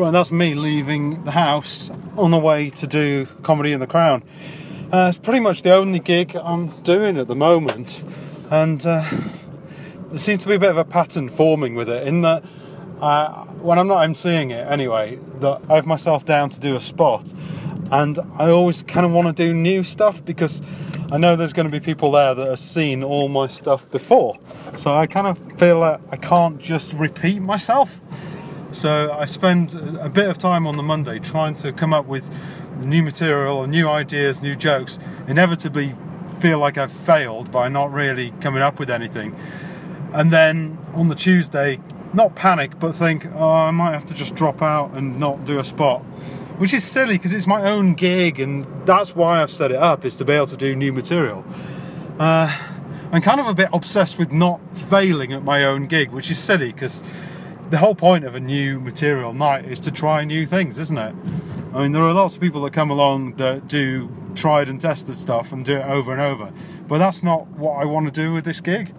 Right, that's me leaving the house on the way to do Comedy in the Crown. Uh, it's pretty much the only gig I'm doing at the moment, and uh, there seems to be a bit of a pattern forming with it. In that, uh, when I'm not emceeing it anyway, that I have myself down to do a spot, and I always kind of want to do new stuff because I know there's going to be people there that have seen all my stuff before. So I kind of feel like I can't just repeat myself. So I spend a bit of time on the Monday trying to come up with new material, new ideas, new jokes. Inevitably, feel like I've failed by not really coming up with anything. And then on the Tuesday, not panic, but think, oh, I might have to just drop out and not do a spot. Which is silly because it's my own gig, and that's why I've set it up, is to be able to do new material. Uh, I'm kind of a bit obsessed with not failing at my own gig, which is silly because the whole point of a new material night is to try new things, isn't it? I mean, there are lots of people that come along that do tried and tested stuff and do it over and over, but that's not what I want to do with this gig.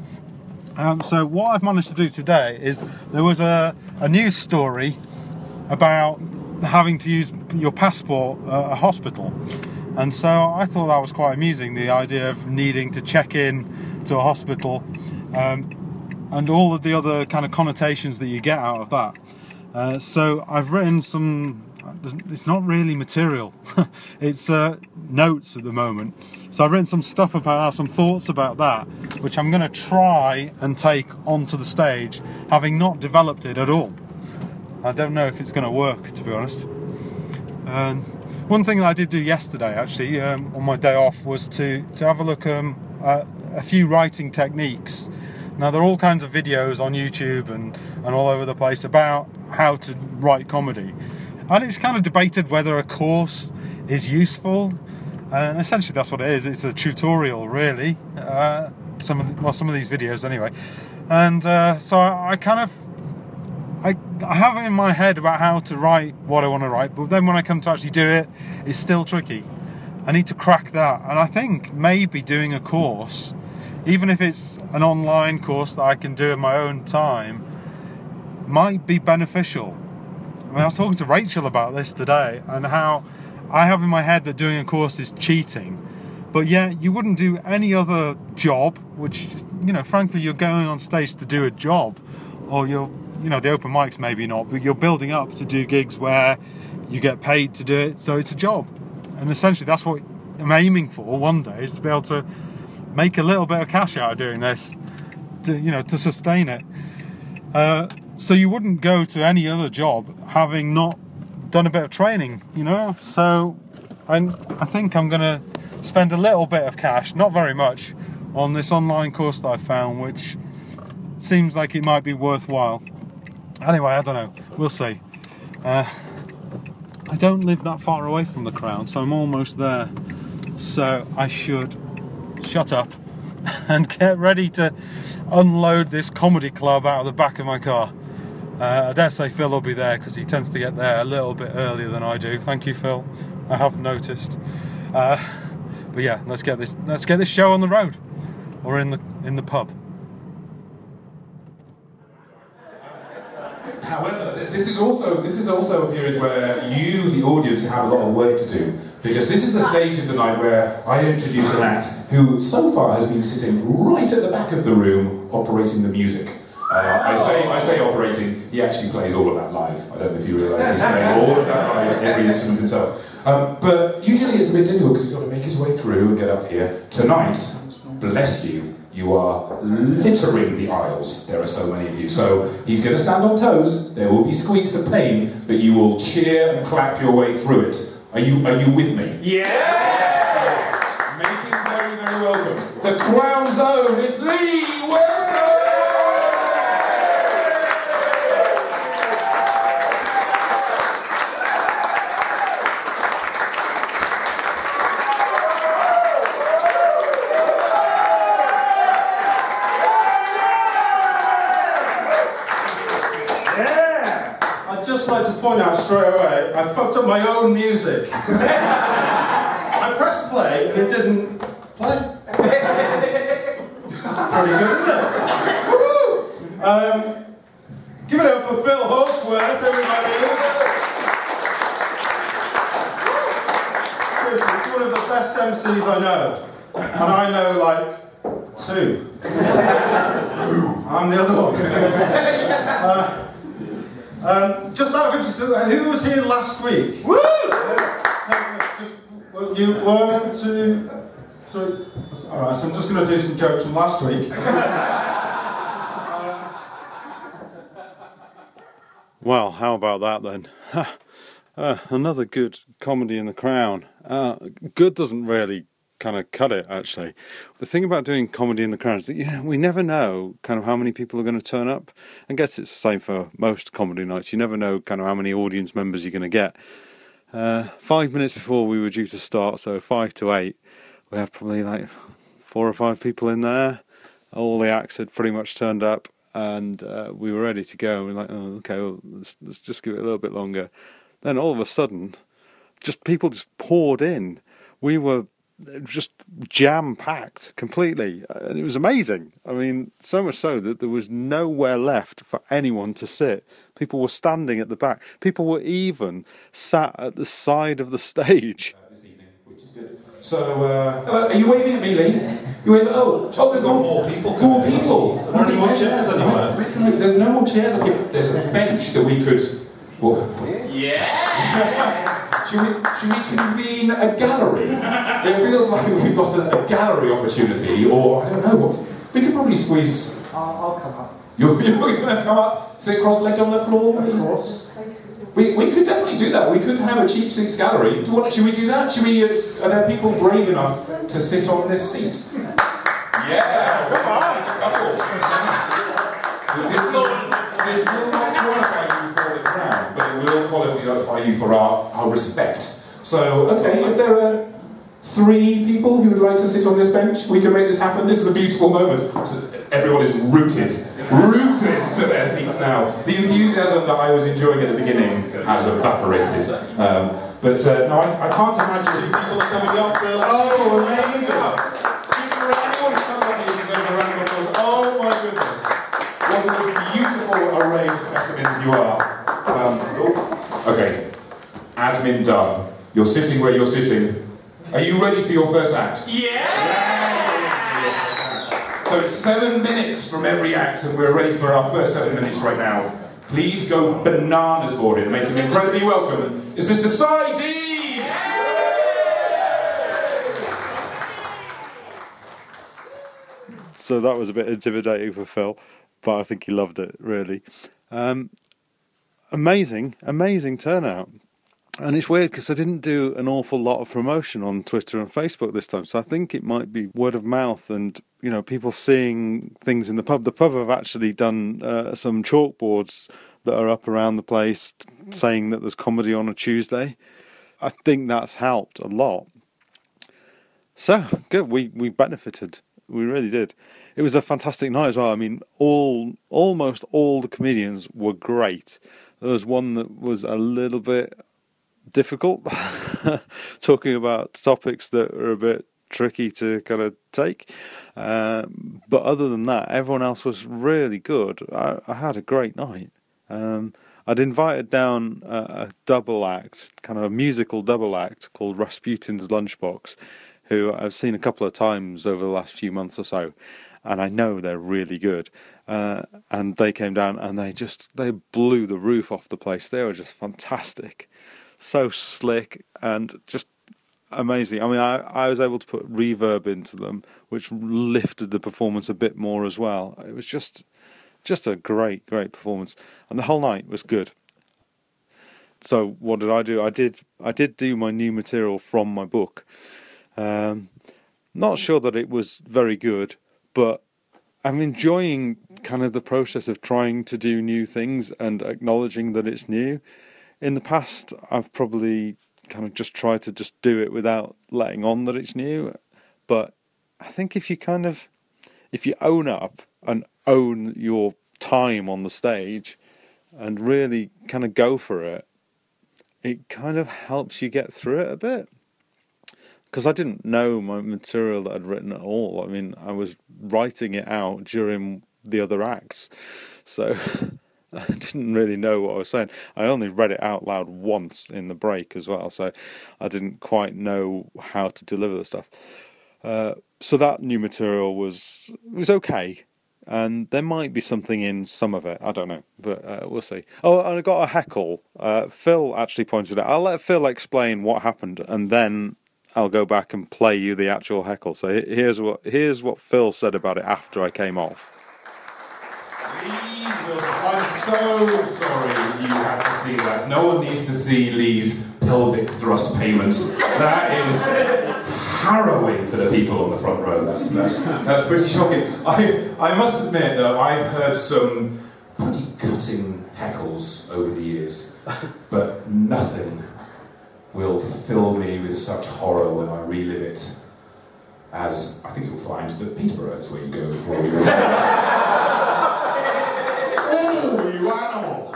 Um, so, what I've managed to do today is there was a, a news story about having to use your passport at a hospital. And so I thought that was quite amusing the idea of needing to check in to a hospital um, and all of the other kind of connotations that you get out of that. Uh, so I've written some. It's not really material. it's uh, notes at the moment. So I've written some stuff about some thoughts about that, which I'm going to try and take onto the stage, having not developed it at all. I don't know if it's going to work, to be honest. Um, one thing that I did do yesterday, actually, um, on my day off, was to to have a look um, at a few writing techniques now, there are all kinds of videos on YouTube and, and all over the place about how to write comedy. And it's kind of debated whether a course is useful. And essentially, that's what it is. It's a tutorial, really. Uh, some of the, well, some of these videos, anyway. And uh, so I, I kind of I, I have it in my head about how to write what I want to write, but then when I come to actually do it, it's still tricky. I need to crack that, and I think maybe doing a course even if it's an online course that I can do in my own time, might be beneficial. I mean, I was talking to Rachel about this today and how I have in my head that doing a course is cheating. But yeah, you wouldn't do any other job, which, you know, frankly, you're going on stage to do a job, or you're, you know, the open mics maybe not, but you're building up to do gigs where you get paid to do it, so it's a job. And essentially, that's what I'm aiming for one day is to be able to make a little bit of cash out of doing this, to, you know, to sustain it. Uh, so you wouldn't go to any other job having not done a bit of training, you know. So I, I think I'm going to spend a little bit of cash, not very much, on this online course that I found, which seems like it might be worthwhile. Anyway, I don't know. We'll see. Uh, I don't live that far away from the Crown, so I'm almost there. So I should shut up and get ready to unload this comedy club out of the back of my car. Uh, I dare say Phil will be there because he tends to get there a little bit earlier than I do. Thank you, Phil. I have noticed. Uh, but yeah, let's get this let's get this show on the road or in the in the pub. However, this is also this is also a period where you, the audience, have a lot of work to do because this is the stage of the night where I introduce an act who so far has been sitting right at the back of the room operating the music. Uh, I say I say operating. He actually plays all of that live. I don't know if you realise he's playing all of that live, every instrument himself. Um, but usually it's a bit difficult because he's got to make his way through and get up here. Tonight, bless you, you are littering the aisles. There are so many of you. So he's going to stand on toes. There will be squeaks of pain, but you will cheer and clap your way through it. Are you, are you with me? Yeah! Make him very, very welcome. The Crown Zone, is Lee Wilson! point out straight away, I fucked up my own music. I pressed play and it didn't play. That's pretty good, isn't it? Um, give it up for Phil Hawksworth, everybody. Seriously, it's one of the best MCs I know. And I know like two. I'm the other one. Uh, um, just out of interest, who was here last week? Woo! Just, well, you one, two, three. All right, so I'm just going to do some jokes from last week. Well, how about that then? uh, another good comedy in the crown. Uh, good doesn't really kind of cut it, actually. The thing about doing comedy in the crown is that know, we never know kind of how many people are going to turn up. I guess it's the same for most comedy nights. You never know kind of how many audience members you're going to get. Uh, five minutes before we were due to start, so five to eight, we had probably like four or five people in there. All the acts had pretty much turned up and uh, we were ready to go. And we're like, oh, okay, well, let's, let's just give it a little bit longer. Then all of a sudden, just people just poured in. We were just jam packed completely, and it was amazing. I mean, so much so that there was nowhere left for anyone to sit. People were standing at the back. People were even sat at the side of the stage. this evening, which is good. So, uh, hello, are you waving at me, Lee? You waving? Oh, oh, there's more, more people More coming. people. Are there any more chairs anywhere? There's no more chairs. There's a bench that we could. Well, Yeah! should we, should we convene a gallery? It feels like we've got a, a gallery opportunity, or I don't know what. We could probably squeeze. I'll, I'll come up. You're, you're going to come up, sit cross-legged on the floor? Of course. We, we could definitely do that. We could have a cheap seats gallery. Do you want, should we do that? Should we? Uh, are there people brave enough to sit on this seat? Yeah, come on, couple. this, this will not qualify you for the crown, but it will for our, our respect. So, okay, if there are three people who would like to sit on this bench, we can make this happen. This is a beautiful moment. So everyone is rooted, rooted to their seats now. The enthusiasm that I was enjoying at the beginning has evaporated. Um, but uh, no, I, I can't imagine people coming up. To, oh, amazing! Give for anyone who's come up here to give a round of applause. Oh my goodness! What a beautiful array of specimens you are. Um, oh, okay, admin done. You're sitting where you're sitting. Are you ready for your first act? Yeah! So it's seven minutes from every act, and we're ready for our first seven minutes right now. Please go bananas for it and make him incredibly welcome. It's Mr. Saidi! so that was a bit intimidating for Phil, but I think he loved it really. Um, amazing, amazing turnout. And it's weird because I didn't do an awful lot of promotion on Twitter and Facebook this time, so I think it might be word of mouth and you know people seeing things in the pub. The pub have actually done uh, some chalkboards that are up around the place saying that there's comedy on a Tuesday. I think that's helped a lot. So good, we we benefited. We really did. It was a fantastic night as well. I mean, all almost all the comedians were great. There was one that was a little bit difficult, talking about topics that are a bit tricky to kind of take. Um, but other than that, everyone else was really good. I, I had a great night. Um, I'd invited down a, a double act, kind of a musical double act called Rasputin's Lunchbox, who I've seen a couple of times over the last few months or so, and I know they're really good. Uh, and they came down and they just they blew the roof off the place. They were just fantastic, so slick and just amazing. I mean, I, I was able to put reverb into them, which lifted the performance a bit more as well. It was just just a great, great performance, and the whole night was good. So what did I do? I did I did do my new material from my book. Um, not sure that it was very good, but I'm enjoying kind of the process of trying to do new things and acknowledging that it's new. In the past, I've probably kind of just tried to just do it without letting on that it's new. But I think if you kind of if you own up and own your time on the stage and really kind of go for it, it kind of helps you get through it a bit. Because I didn't know my material that I'd written at all. I mean, I was writing it out during the other acts. So I didn't really know what I was saying. I only read it out loud once in the break as well, so I didn't quite know how to deliver the stuff. Uh, so that new material was was okay, and there might be something in some of it. I don't know, but uh, we'll see. Oh, and I got a heckle. Uh, Phil actually pointed it out. I'll let Phil explain what happened, and then I'll go back and play you the actual heckle. So here's what here's what Phil said about it after I came off. I'm so sorry you had to see that. No one needs to see Lee's pelvic thrust payments. That is harrowing for the people on the front row. That's, that's, that's pretty shocking. I, I must admit, though, I've heard some pretty cutting heckles over the years, but nothing will fill me with such horror when I relive it as I think you'll find that Peterborough is where you go for your. oh, you animal!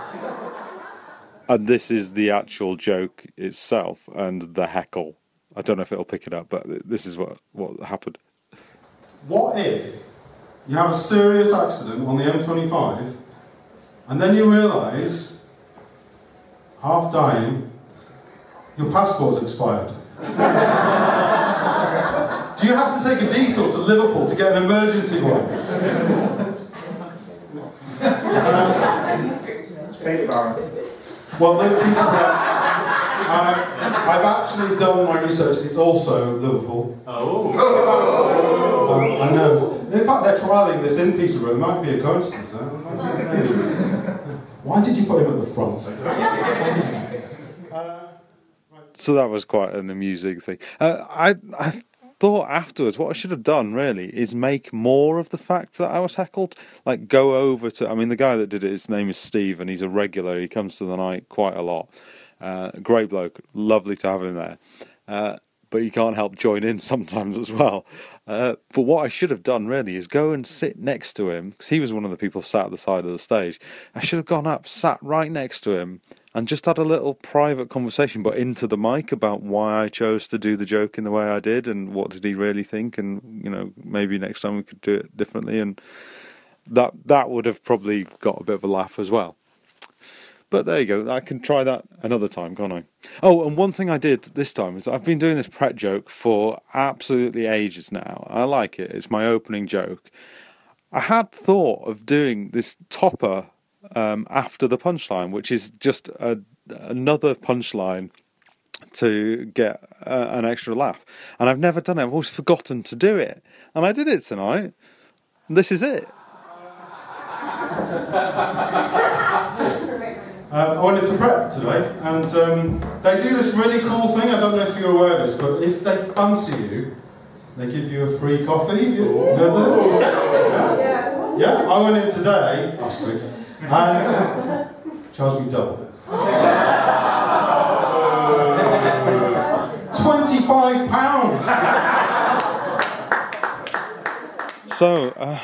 And this is the actual joke itself and the heckle. I don't know if it'll pick it up, but this is what, what happened. What if you have a serious accident on the M25 and then you realise, half dying, your passport's expired. Do you have to take a detour to Liverpool to get an emergency one? Well, Peterborough. Uh, I've actually done my research. It's also Liverpool. Oh. Um, I know. In fact, they're trialling this in Peterborough. It might be a coincidence. Huh? Why did you put him at the front? so that was quite an amusing thing. Uh, I I thought afterwards what I should have done really is make more of the fact that I was heckled. Like go over to. I mean, the guy that did it, his name is Steve, and he's a regular. He comes to the night quite a lot. Uh, great bloke, lovely to have him there. Uh, but you can't help join in sometimes as well. Uh, but what I should have done really is go and sit next to him because he was one of the people sat at the side of the stage. I should have gone up, sat right next to him, and just had a little private conversation, but into the mic about why I chose to do the joke in the way I did, and what did he really think, and you know maybe next time we could do it differently, and that that would have probably got a bit of a laugh as well. But there you go. I can try that another time, can't I? Oh, and one thing I did this time is I've been doing this Pret joke for absolutely ages now. I like it. It's my opening joke. I had thought of doing this topper um, after the punchline, which is just a, another punchline to get uh, an extra laugh. And I've never done it. I've always forgotten to do it, and I did it tonight. This is it. Uh, I went into Pret today, and um, they do this really cool thing. I don't know if you're aware of this, but if they fancy you, they give you a free coffee. You heard this? Yeah? yeah, I went in today, last week, and charged me double. Twenty-five pounds. So. Uh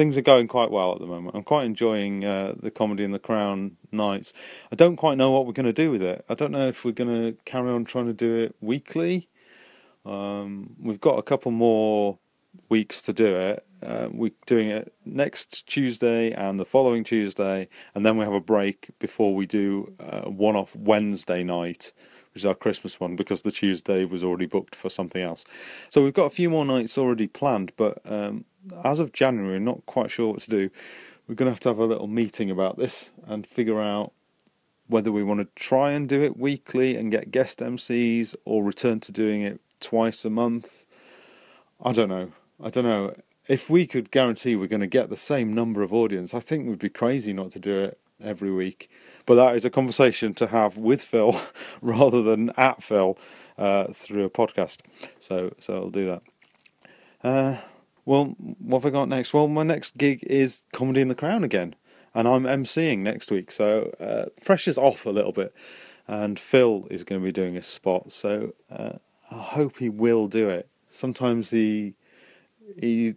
things are going quite well at the moment. I'm quite enjoying uh, the comedy in the Crown nights. I don't quite know what we're going to do with it. I don't know if we're going to carry on trying to do it weekly. Um, we've got a couple more weeks to do it. Uh, we're doing it next Tuesday and the following Tuesday, and then we have a break before we do uh, one off Wednesday night, which is our Christmas one, because the Tuesday was already booked for something else. So we've got a few more nights already planned, but um, as of January, not quite sure what to do. We're going to have to have a little meeting about this and figure out whether we want to try and do it weekly and get guest MCs or return to doing it twice a month. I don't know. I don't know. If we could guarantee we're going to get the same number of audience, I think we'd be crazy not to do it every week. But that is a conversation to have with Phil rather than at Phil uh, through a podcast. So, so I'll do that. Uh, well, what have I got next? Well, my next gig is Comedy in the Crown again, and I'm emceeing next week, so uh, pressure's off a little bit. And Phil is going to be doing a spot, so uh, I hope he will do it. Sometimes he, he,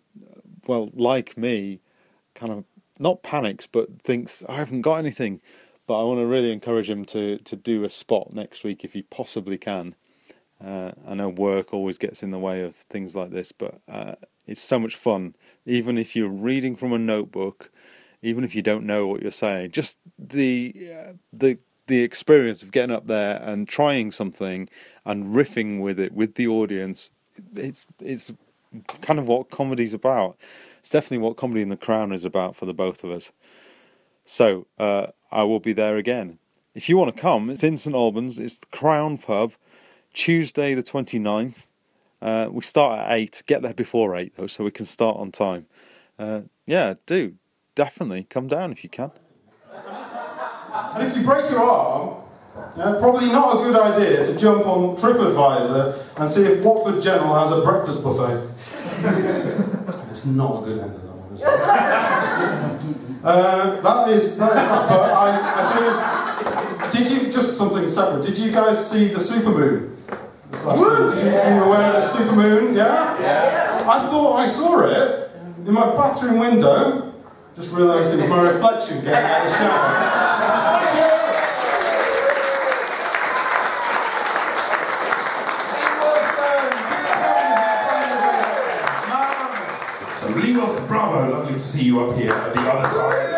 well, like me, kind of not panics, but thinks I haven't got anything. But I want to really encourage him to to do a spot next week if he possibly can. Uh, I know work always gets in the way of things like this, but uh, it's so much fun. Even if you're reading from a notebook, even if you don't know what you're saying, just the uh, the the experience of getting up there and trying something and riffing with it with the audience. It's it's kind of what comedy's about. It's definitely what comedy in the Crown is about for the both of us. So uh, I will be there again. If you want to come, it's in St Albans. It's the Crown Pub, Tuesday the 29th. Uh, we start at 8. Get there before 8 though, so we can start on time. Uh, yeah, do. Definitely come down if you can. And if you break your arm, yeah, probably not a good idea to jump on TripAdvisor and see if Watford General has a breakfast buffet. it's not a good end of that one, is it? uh, that is that. Is that. But I, I do. Did you just something separate? Did you guys see the supermoon? this last week? Did you, are you aware of the supermoon? Yeah. Yeah. I thought I saw it in my bathroom window. Just realised it was my reflection getting out of the shower. So Limos, bravo, lovely to you up here at the other side.